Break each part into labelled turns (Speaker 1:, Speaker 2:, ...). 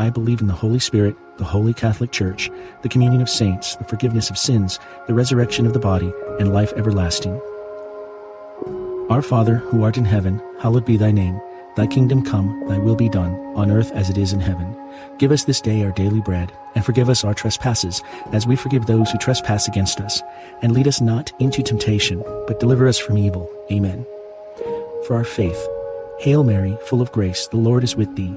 Speaker 1: I believe in the Holy Spirit, the Holy Catholic Church, the communion of saints, the forgiveness of sins, the resurrection of the body, and life everlasting. Our Father, who art in heaven, hallowed be thy name. Thy kingdom come, thy will be done, on earth as it is in heaven. Give us this day our daily bread, and forgive us our trespasses, as we forgive those who trespass against us. And lead us not into temptation, but deliver us from evil. Amen. For our faith, Hail Mary, full of grace, the Lord is with thee.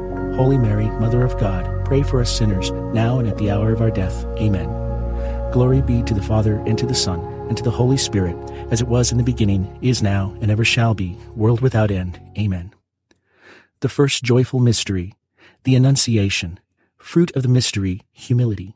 Speaker 1: Holy Mary, Mother of God, pray for us sinners, now and at the hour of our death. Amen. Glory be to the Father, and to the Son, and to the Holy Spirit, as it was in the beginning, is now, and ever shall be, world without end. Amen. The first joyful mystery, the Annunciation. Fruit of the mystery, humility.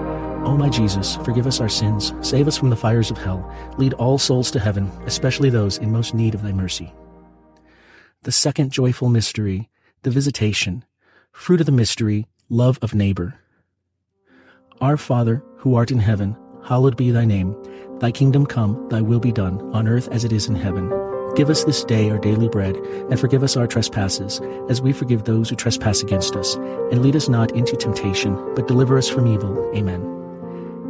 Speaker 1: O my Jesus, forgive us our sins, save us from the fires of hell, lead all souls to heaven, especially those in most need of thy mercy. The second joyful mystery, the Visitation. Fruit of the mystery, love of neighbor. Our Father, who art in heaven, hallowed be thy name. Thy kingdom come, thy will be done, on earth as it is in heaven. Give us this day our daily bread, and forgive us our trespasses, as we forgive those who trespass against us. And lead us not into temptation, but deliver us from evil. Amen.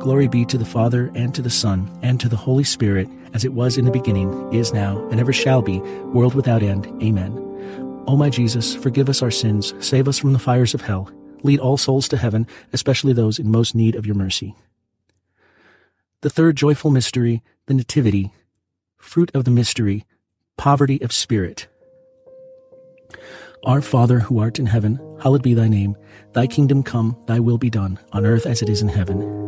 Speaker 1: Glory be to the Father, and to the Son, and to the Holy Spirit, as it was in the beginning, is now, and ever shall be, world without end. Amen. O my Jesus, forgive us our sins, save us from the fires of hell, lead all souls to heaven, especially those in most need of your mercy. The third joyful mystery, the Nativity, fruit of the mystery, poverty of spirit. Our Father who art in heaven, hallowed be thy name. Thy kingdom come, thy will be done, on earth as it is in heaven.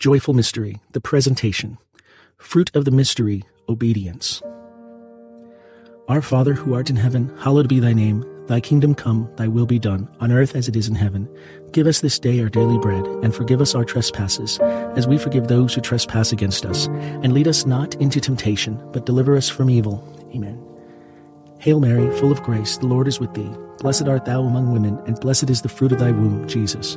Speaker 1: joyful mystery, the presentation. Fruit of the mystery, obedience. Our Father who art in heaven, hallowed be thy name. Thy kingdom come, thy will be done, on earth as it is in heaven. Give us this day our daily bread, and forgive us our trespasses, as we forgive those who trespass against us. And lead us not into temptation, but deliver us from evil. Amen. Hail Mary, full of grace, the Lord is with thee. Blessed art thou among women, and blessed is the fruit of thy womb, Jesus.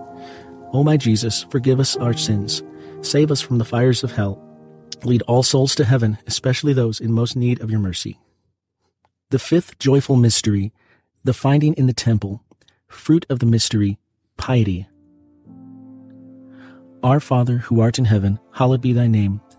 Speaker 1: O my Jesus, forgive us our sins. Save us from the fires of hell. Lead all souls to heaven, especially those in most need of your mercy. The fifth joyful mystery, the finding in the temple, fruit of the mystery, piety. Our Father, who art in heaven, hallowed be thy name.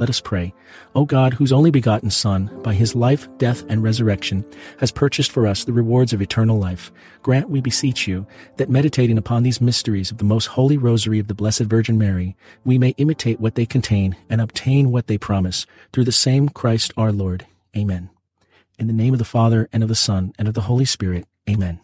Speaker 1: Let us pray. O God, whose only begotten Son, by his life, death, and resurrection, has purchased for us the rewards of eternal life, grant, we beseech you, that meditating upon these mysteries of the most holy rosary of the Blessed Virgin Mary, we may imitate what they contain and obtain what they promise, through the same Christ our Lord. Amen. In the name of the Father, and of the Son, and of the Holy Spirit. Amen.